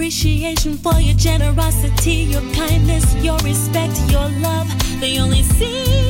Appreciation for your generosity, your kindness, your respect, your love. They only seem